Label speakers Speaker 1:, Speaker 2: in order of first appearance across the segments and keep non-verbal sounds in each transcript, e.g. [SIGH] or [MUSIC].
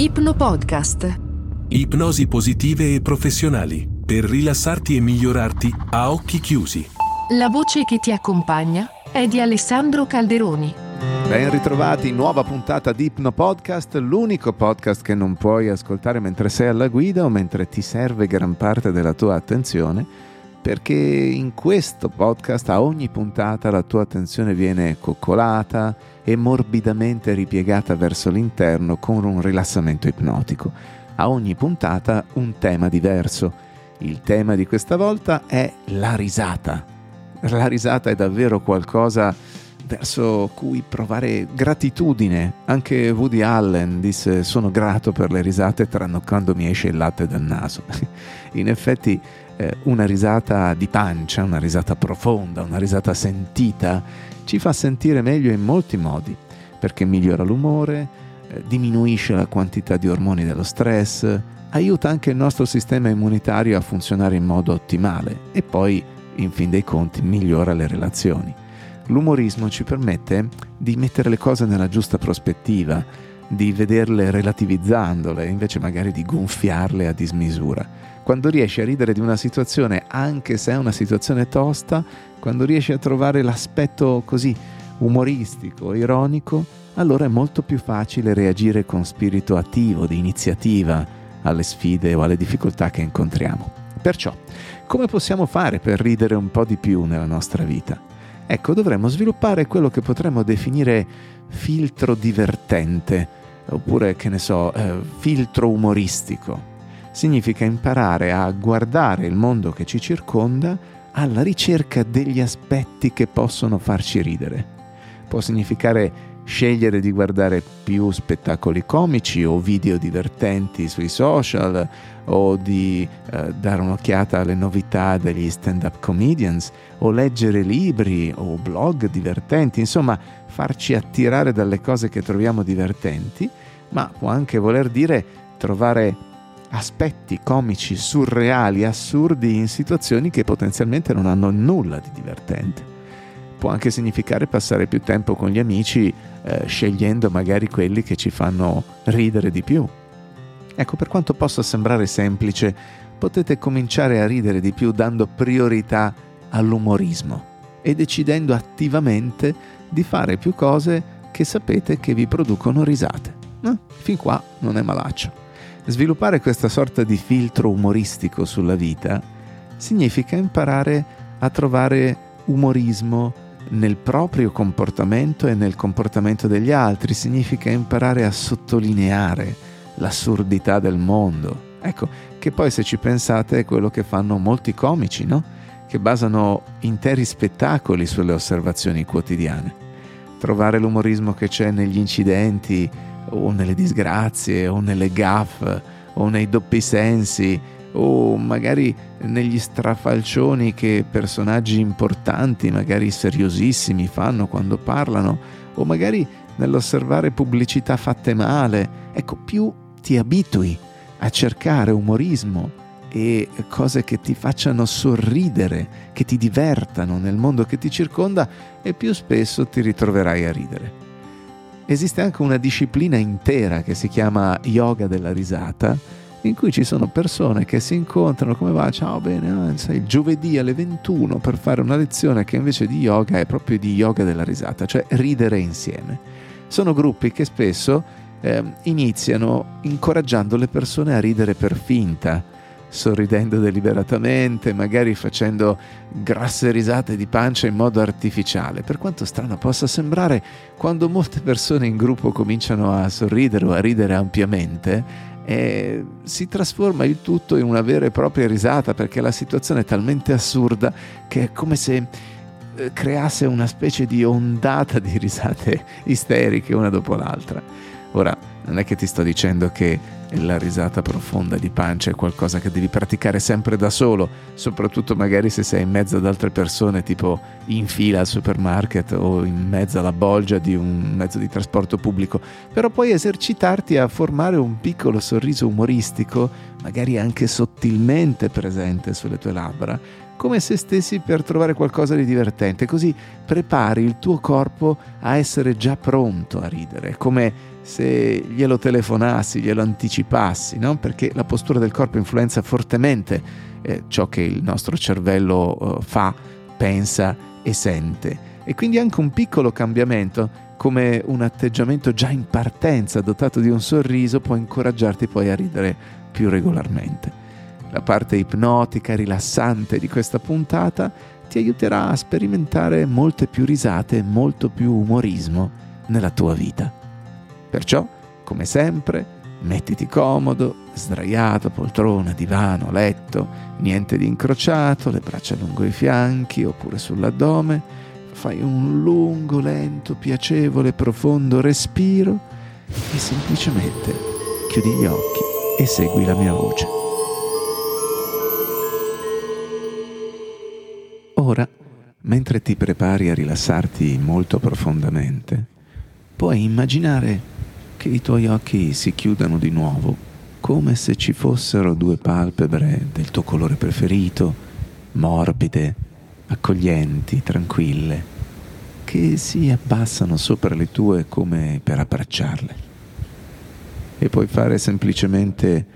Speaker 1: Ipno Podcast.
Speaker 2: Ipnosi positive e professionali per rilassarti e migliorarti a occhi chiusi.
Speaker 1: La voce che ti accompagna è di Alessandro Calderoni.
Speaker 3: Ben ritrovati, nuova puntata di Ipno Podcast, l'unico podcast che non puoi ascoltare mentre sei alla guida o mentre ti serve gran parte della tua attenzione, perché in questo podcast a ogni puntata la tua attenzione viene coccolata e morbidamente ripiegata verso l'interno con un rilassamento ipnotico. A ogni puntata un tema diverso. Il tema di questa volta è la risata. La risata è davvero qualcosa verso cui provare gratitudine. Anche Woody Allen disse sono grato per le risate tranne quando mi esce il latte dal naso. [LAUGHS] In effetti eh, una risata di pancia, una risata profonda, una risata sentita ci fa sentire meglio in molti modi, perché migliora l'umore, eh, diminuisce la quantità di ormoni dello stress, aiuta anche il nostro sistema immunitario a funzionare in modo ottimale e poi, in fin dei conti, migliora le relazioni. L'umorismo ci permette di mettere le cose nella giusta prospettiva, di vederle relativizzandole, invece magari di gonfiarle a dismisura. Quando riesci a ridere di una situazione, anche se è una situazione tosta, quando riesci a trovare l'aspetto così umoristico, ironico, allora è molto più facile reagire con spirito attivo, di iniziativa alle sfide o alle difficoltà che incontriamo. Perciò, come possiamo fare per ridere un po' di più nella nostra vita? Ecco, dovremmo sviluppare quello che potremmo definire filtro divertente, oppure, che ne so, eh, filtro umoristico. Significa imparare a guardare il mondo che ci circonda alla ricerca degli aspetti che possono farci ridere. Può significare scegliere di guardare più spettacoli comici o video divertenti sui social o di eh, dare un'occhiata alle novità degli stand-up comedians o leggere libri o blog divertenti, insomma farci attirare dalle cose che troviamo divertenti, ma può anche voler dire trovare aspetti comici, surreali, assurdi in situazioni che potenzialmente non hanno nulla di divertente può anche significare passare più tempo con gli amici eh, scegliendo magari quelli che ci fanno ridere di più. Ecco, per quanto possa sembrare semplice, potete cominciare a ridere di più dando priorità all'umorismo e decidendo attivamente di fare più cose che sapete che vi producono risate. Eh, fin qua non è malaccio. Sviluppare questa sorta di filtro umoristico sulla vita significa imparare a trovare umorismo nel proprio comportamento e nel comportamento degli altri, significa imparare a sottolineare l'assurdità del mondo. Ecco, che poi se ci pensate è quello che fanno molti comici, no? Che basano interi spettacoli sulle osservazioni quotidiane. Trovare l'umorismo che c'è negli incidenti o nelle disgrazie o nelle gaffe o nei doppi sensi o magari negli strafalcioni che personaggi importanti, magari seriosissimi, fanno quando parlano, o magari nell'osservare pubblicità fatte male. Ecco, più ti abitui a cercare umorismo e cose che ti facciano sorridere, che ti divertano nel mondo che ti circonda, e più spesso ti ritroverai a ridere. Esiste anche una disciplina intera che si chiama yoga della risata, in cui ci sono persone che si incontrano, come va? Ciao, bene, ah, sai, giovedì alle 21 per fare una lezione che invece di yoga è proprio di yoga della risata, cioè ridere insieme. Sono gruppi che spesso eh, iniziano incoraggiando le persone a ridere per finta, sorridendo deliberatamente, magari facendo grasse risate di pancia in modo artificiale. Per quanto strano possa sembrare, quando molte persone in gruppo cominciano a sorridere o a ridere ampiamente, eh, si trasforma il tutto in una vera e propria risata perché la situazione è talmente assurda che è come se eh, creasse una specie di ondata di risate [LAUGHS] isteriche una dopo l'altra. Ora, non è che ti sto dicendo che la risata profonda di pancia è qualcosa che devi praticare sempre da solo, soprattutto magari se sei in mezzo ad altre persone, tipo in fila al supermarket o in mezzo alla bolgia di un mezzo di trasporto pubblico, però puoi esercitarti a formare un piccolo sorriso umoristico, magari anche sottilmente presente sulle tue labbra, come se stessi per trovare qualcosa di divertente, così prepari il tuo corpo a essere già pronto a ridere, come se glielo telefonassi, glielo anticipassi, no? perché la postura del corpo influenza fortemente eh, ciò che il nostro cervello eh, fa, pensa e sente. E quindi anche un piccolo cambiamento, come un atteggiamento già in partenza dotato di un sorriso, può incoraggiarti poi a ridere più regolarmente. La parte ipnotica, rilassante di questa puntata ti aiuterà a sperimentare molte più risate e molto più umorismo nella tua vita. Perciò, come sempre, mettiti comodo, sdraiato, poltrona, divano, letto, niente di incrociato, le braccia lungo i fianchi oppure sull'addome, fai un lungo, lento, piacevole, profondo respiro e semplicemente chiudi gli occhi e segui la mia voce. Ora, mentre ti prepari a rilassarti molto profondamente, puoi immaginare che i tuoi occhi si chiudano di nuovo, come se ci fossero due palpebre del tuo colore preferito, morbide, accoglienti, tranquille, che si abbassano sopra le tue come per abbracciarle. E puoi fare semplicemente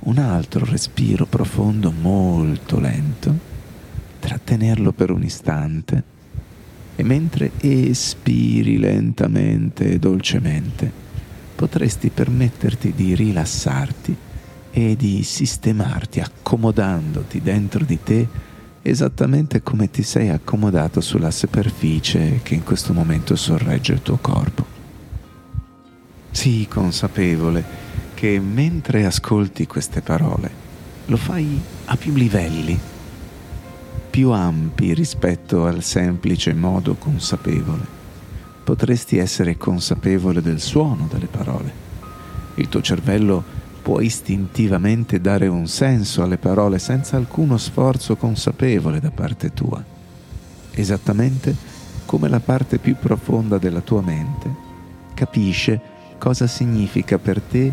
Speaker 3: un altro respiro profondo molto lento trattenerlo per un istante e mentre espiri lentamente e dolcemente potresti permetterti di rilassarti e di sistemarti accomodandoti dentro di te esattamente come ti sei accomodato sulla superficie che in questo momento sorregge il tuo corpo. Sii consapevole che mentre ascolti queste parole lo fai a più livelli più ampi rispetto al semplice modo consapevole. Potresti essere consapevole del suono delle parole. Il tuo cervello può istintivamente dare un senso alle parole senza alcuno sforzo consapevole da parte tua, esattamente come la parte più profonda della tua mente capisce cosa significa per te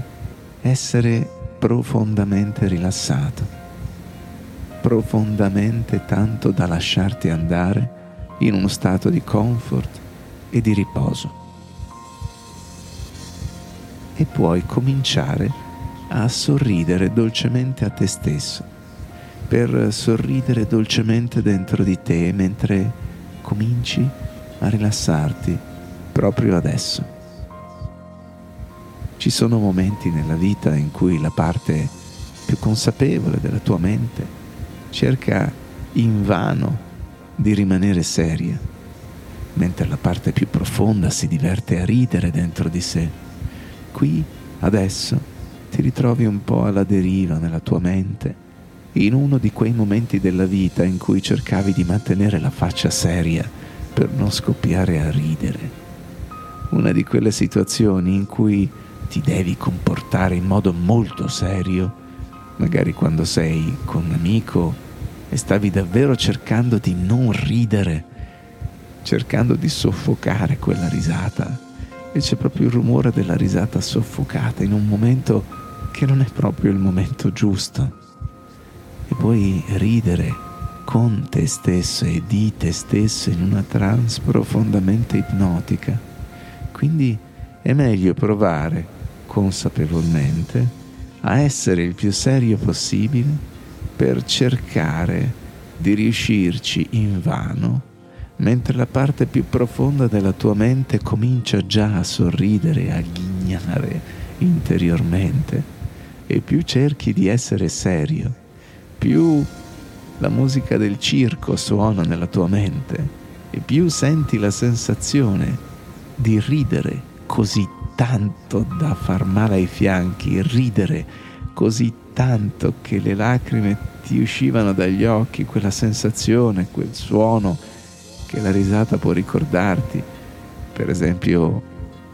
Speaker 3: essere profondamente rilassato profondamente tanto da lasciarti andare in uno stato di comfort e di riposo. E puoi cominciare a sorridere dolcemente a te stesso, per sorridere dolcemente dentro di te mentre cominci a rilassarti proprio adesso. Ci sono momenti nella vita in cui la parte più consapevole della tua mente cerca invano di rimanere seria, mentre la parte più profonda si diverte a ridere dentro di sé. Qui, adesso, ti ritrovi un po' alla deriva nella tua mente, in uno di quei momenti della vita in cui cercavi di mantenere la faccia seria per non scoppiare a ridere. Una di quelle situazioni in cui ti devi comportare in modo molto serio, magari quando sei con un amico e stavi davvero cercando di non ridere, cercando di soffocare quella risata. E c'è proprio il rumore della risata soffocata in un momento che non è proprio il momento giusto. E puoi ridere con te stesso e di te stesso in una trance profondamente ipnotica. Quindi è meglio provare consapevolmente a essere il più serio possibile per cercare di riuscirci invano, mentre la parte più profonda della tua mente comincia già a sorridere, a ghignare interiormente, e più cerchi di essere serio, più la musica del circo suona nella tua mente e più senti la sensazione di ridere così tanto da far male ai fianchi, ridere così tanto che le lacrime ti uscivano dagli occhi, quella sensazione, quel suono che la risata può ricordarti. Per esempio,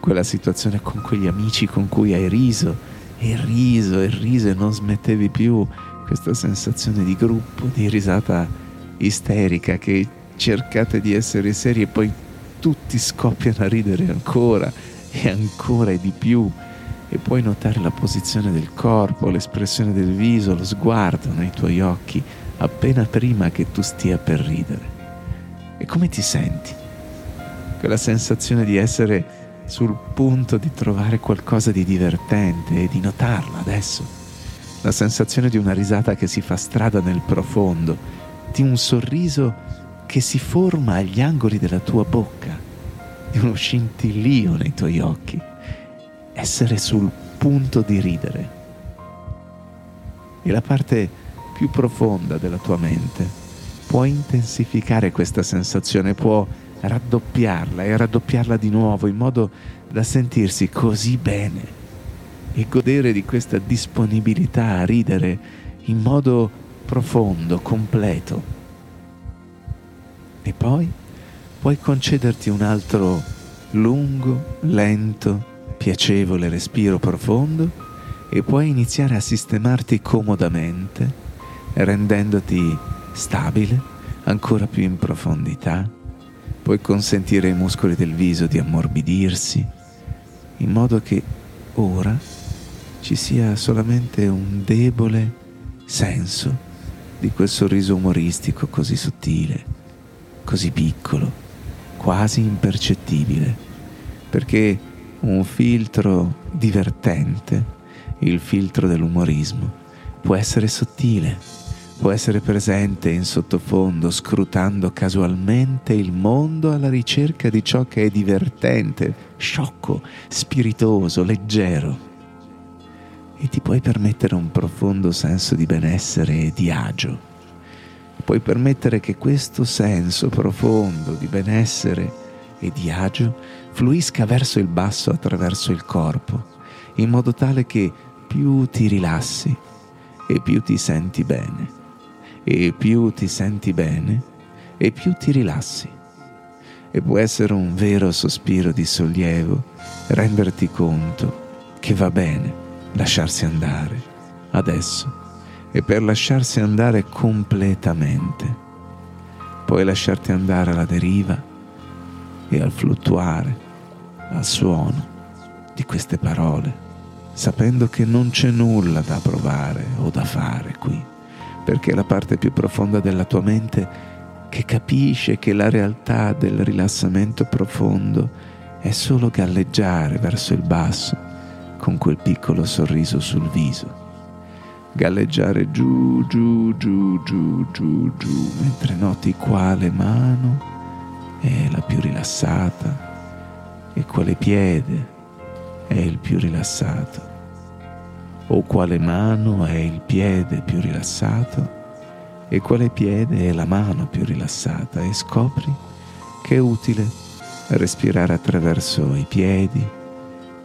Speaker 3: quella situazione con quegli amici con cui hai riso e riso e riso e non smettevi più, questa sensazione di gruppo, di risata isterica che cercate di essere seri e poi tutti scoppiano a ridere ancora e ancora e di più e puoi notare la posizione del corpo, l'espressione del viso, lo sguardo nei tuoi occhi appena prima che tu stia per ridere. E come ti senti? Quella sensazione di essere sul punto di trovare qualcosa di divertente e di notarla adesso. La sensazione di una risata che si fa strada nel profondo, di un sorriso che si forma agli angoli della tua bocca, di uno scintillio nei tuoi occhi. Essere sul punto di ridere. E la parte più profonda della tua mente può intensificare questa sensazione, può raddoppiarla e raddoppiarla di nuovo in modo da sentirsi così bene e godere di questa disponibilità a ridere in modo profondo, completo. E poi puoi concederti un altro lungo, lento, piacevole respiro profondo e puoi iniziare a sistemarti comodamente, rendendoti stabile, ancora più in profondità. Puoi consentire ai muscoli del viso di ammorbidirsi, in modo che ora ci sia solamente un debole senso di quel sorriso umoristico così sottile, così piccolo, quasi impercettibile, perché un filtro divertente, il filtro dell'umorismo, può essere sottile può essere presente in sottofondo scrutando casualmente il mondo alla ricerca di ciò che è divertente, sciocco, spiritoso, leggero. E ti puoi permettere un profondo senso di benessere e di agio. Puoi permettere che questo senso profondo di benessere e di agio fluisca verso il basso attraverso il corpo, in modo tale che più ti rilassi e più ti senti bene e più ti senti bene e più ti rilassi. E può essere un vero sospiro di sollievo renderti conto che va bene lasciarsi andare adesso e per lasciarsi andare completamente. Puoi lasciarti andare alla deriva e al fluttuare, al suono di queste parole, sapendo che non c'è nulla da provare o da fare qui perché è la parte più profonda della tua mente che capisce che la realtà del rilassamento profondo è solo galleggiare verso il basso con quel piccolo sorriso sul viso. Galleggiare giù, giù, giù, giù, giù, giù, mentre noti quale mano è la più rilassata e quale piede è il più rilassato o quale mano è il piede più rilassato e quale piede è la mano più rilassata e scopri che è utile respirare attraverso i piedi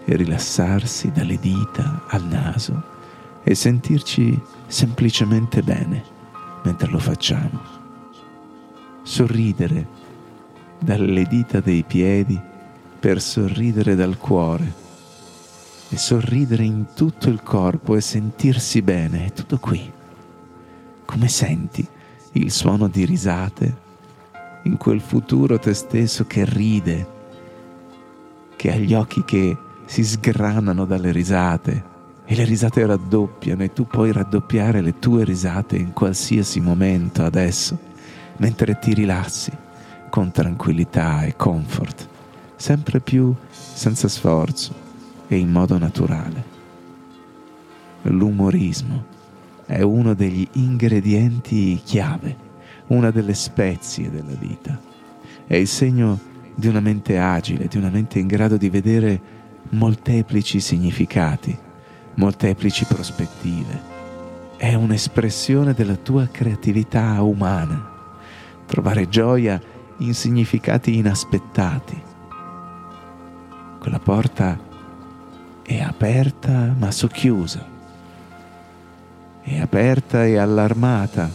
Speaker 3: e rilassarsi dalle dita al naso e sentirci semplicemente bene mentre lo facciamo. Sorridere dalle dita dei piedi per sorridere dal cuore e sorridere in tutto il corpo e sentirsi bene, è tutto qui. Come senti il suono di risate in quel futuro te stesso che ride, che ha gli occhi che si sgranano dalle risate e le risate raddoppiano e tu puoi raddoppiare le tue risate in qualsiasi momento adesso, mentre ti rilassi con tranquillità e comfort, sempre più senza sforzo e in modo naturale. L'umorismo è uno degli ingredienti chiave, una delle spezie della vita. È il segno di una mente agile, di una mente in grado di vedere molteplici significati, molteplici prospettive. È un'espressione della tua creatività umana. Trovare gioia in significati inaspettati. Quella porta è aperta ma socchiusa, è aperta e allarmata,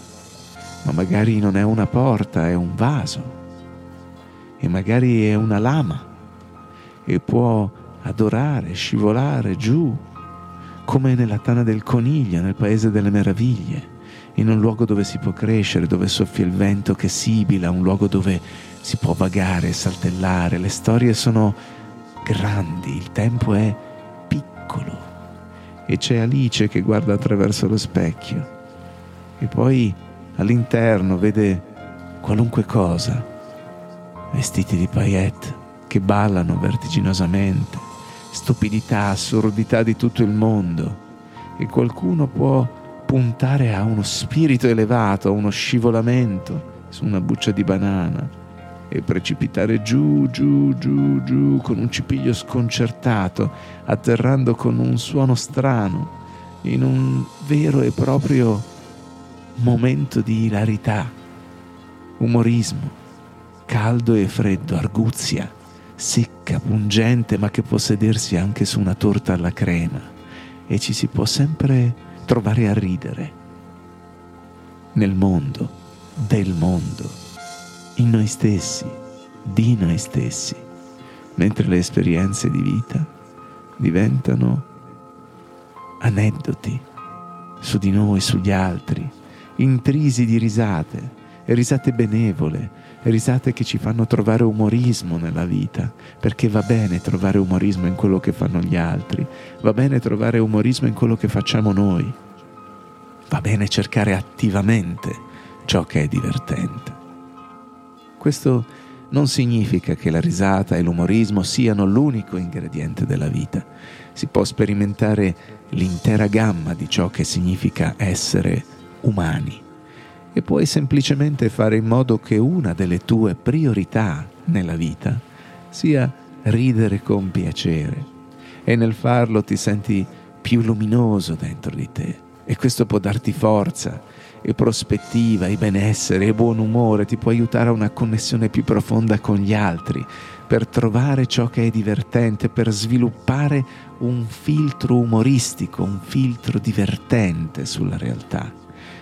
Speaker 3: ma magari non è una porta, è un vaso, e magari è una lama, e può adorare, scivolare giù, come nella tana del coniglio, nel paese delle meraviglie, in un luogo dove si può crescere, dove soffia il vento che sibila, un luogo dove si può vagare, saltellare, le storie sono grandi, il tempo è piccolo e c'è Alice che guarda attraverso lo specchio. E poi all'interno vede qualunque cosa, vestiti di paillette che ballano vertiginosamente, stupidità, assurdità di tutto il mondo. E qualcuno può puntare a uno spirito elevato, a uno scivolamento su una buccia di banana e precipitare giù, giù, giù, giù con un cipiglio sconcertato, atterrando con un suono strano, in un vero e proprio momento di ilarità, umorismo, caldo e freddo, arguzia, secca, pungente, ma che può sedersi anche su una torta alla crema e ci si può sempre trovare a ridere. Nel mondo, del mondo in noi stessi, di noi stessi, mentre le esperienze di vita diventano aneddoti su di noi, sugli altri, intrisi di risate, risate benevole, risate che ci fanno trovare umorismo nella vita, perché va bene trovare umorismo in quello che fanno gli altri, va bene trovare umorismo in quello che facciamo noi, va bene cercare attivamente ciò che è divertente. Questo non significa che la risata e l'umorismo siano l'unico ingrediente della vita. Si può sperimentare l'intera gamma di ciò che significa essere umani. E puoi semplicemente fare in modo che una delle tue priorità nella vita sia ridere con piacere. E nel farlo ti senti più luminoso dentro di te. E questo può darti forza e prospettiva e benessere e buon umore, ti può aiutare a una connessione più profonda con gli altri, per trovare ciò che è divertente, per sviluppare un filtro umoristico, un filtro divertente sulla realtà.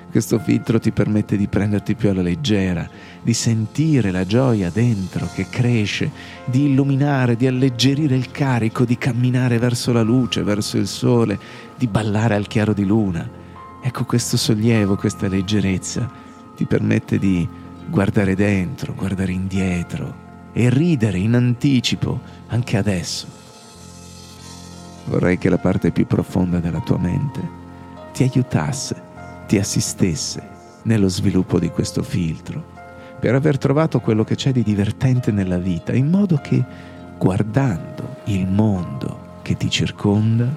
Speaker 3: Questo filtro ti permette di prenderti più alla leggera, di sentire la gioia dentro che cresce, di illuminare, di alleggerire il carico, di camminare verso la luce, verso il sole, di ballare al chiaro di luna Ecco questo sollievo, questa leggerezza ti permette di guardare dentro, guardare indietro e ridere in anticipo anche adesso. Vorrei che la parte più profonda della tua mente ti aiutasse, ti assistesse nello sviluppo di questo filtro, per aver trovato quello che c'è di divertente nella vita, in modo che guardando il mondo che ti circonda,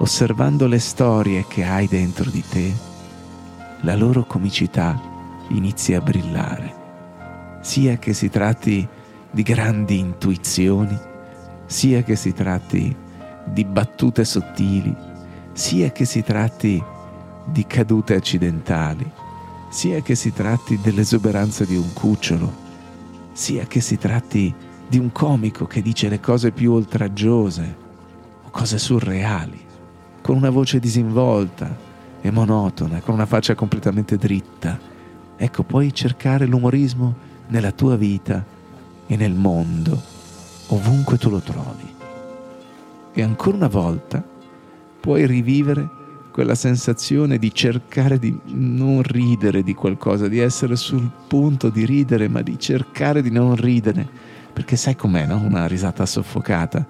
Speaker 3: osservando le storie che hai dentro di te, la loro comicità inizia a brillare, sia che si tratti di grandi intuizioni, sia che si tratti di battute sottili, sia che si tratti di cadute accidentali, sia che si tratti dell'esuberanza di un cucciolo, sia che si tratti di un comico che dice le cose più oltraggiose o cose surreali con una voce disinvolta e monotona, con una faccia completamente dritta. Ecco, puoi cercare l'umorismo nella tua vita e nel mondo, ovunque tu lo trovi. E ancora una volta puoi rivivere quella sensazione di cercare di non ridere di qualcosa, di essere sul punto di ridere, ma di cercare di non ridere, perché sai com'è, no? Una risata soffocata.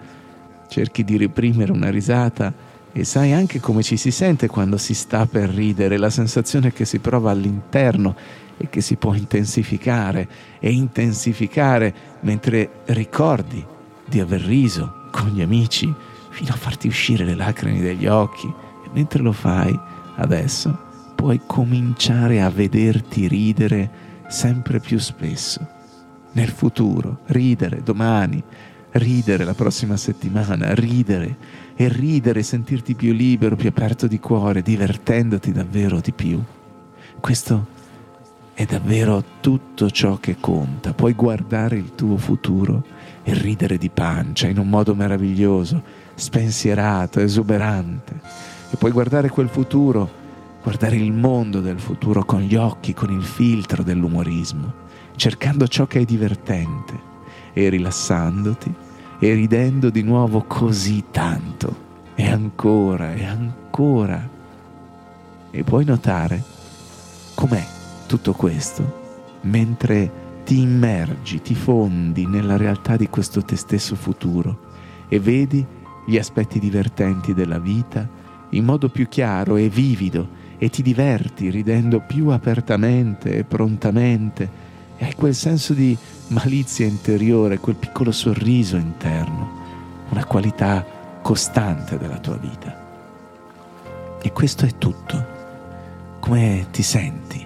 Speaker 3: Cerchi di reprimere una risata e sai anche come ci si sente quando si sta per ridere, la sensazione che si prova all'interno e che si può intensificare e intensificare mentre ricordi di aver riso con gli amici fino a farti uscire le lacrime dagli occhi e mentre lo fai adesso puoi cominciare a vederti ridere sempre più spesso. Nel futuro, ridere domani, ridere la prossima settimana, ridere e ridere, sentirti più libero, più aperto di cuore, divertendoti davvero di più. Questo è davvero tutto ciò che conta. Puoi guardare il tuo futuro e ridere di pancia in un modo meraviglioso, spensierato, esuberante. E puoi guardare quel futuro, guardare il mondo del futuro con gli occhi, con il filtro dell'umorismo, cercando ciò che è divertente e rilassandoti e ridendo di nuovo così tanto e ancora e ancora. E puoi notare com'è tutto questo mentre ti immergi, ti fondi nella realtà di questo te stesso futuro e vedi gli aspetti divertenti della vita in modo più chiaro e vivido e ti diverti ridendo più apertamente e prontamente e hai quel senso di malizia interiore, quel piccolo sorriso interno, una qualità costante della tua vita. E questo è tutto. Come ti senti?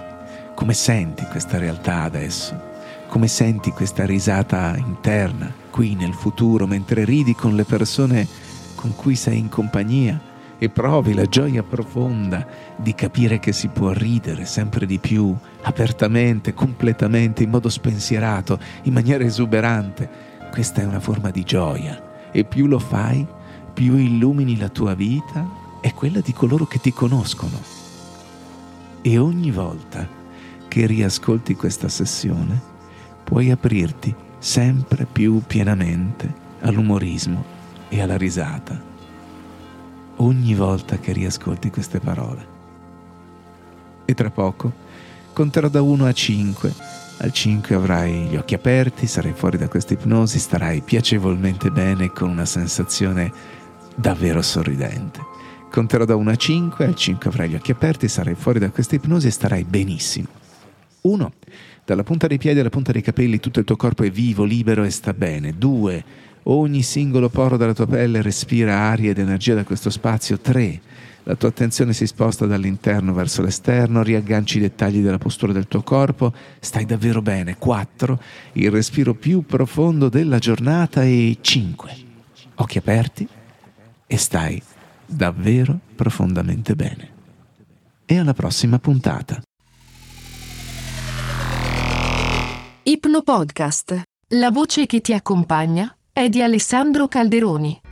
Speaker 3: Come senti questa realtà adesso? Come senti questa risata interna qui nel futuro mentre ridi con le persone con cui sei in compagnia e provi la gioia profonda di capire che si può ridere sempre di più, apertamente, completamente, in modo spensierato, in maniera esuberante. Questa è una forma di gioia e più lo fai, più illumini la tua vita e quella di coloro che ti conoscono. E ogni volta che riascolti questa sessione, puoi aprirti sempre più pienamente all'umorismo e alla risata ogni volta che riascolti queste parole. E tra poco conterò da 1 a 5. Al 5 avrai gli occhi aperti, sarai fuori da questa ipnosi, starai piacevolmente bene con una sensazione davvero sorridente. Conterò da 1 a 5, al 5 avrai gli occhi aperti, sarai fuori da questa ipnosi e starai benissimo. 1. Dalla punta dei piedi alla punta dei capelli tutto il tuo corpo è vivo, libero e sta bene. 2. Ogni singolo poro della tua pelle respira aria ed energia da questo spazio. 3. La tua attenzione si sposta dall'interno verso l'esterno, riagganci i dettagli della postura del tuo corpo, stai davvero bene. 4. Il respiro più profondo della giornata e 5. Occhi aperti e stai davvero profondamente bene. E alla prossima puntata.
Speaker 1: Ipno Podcast. La voce che ti accompagna è di Alessandro Calderoni.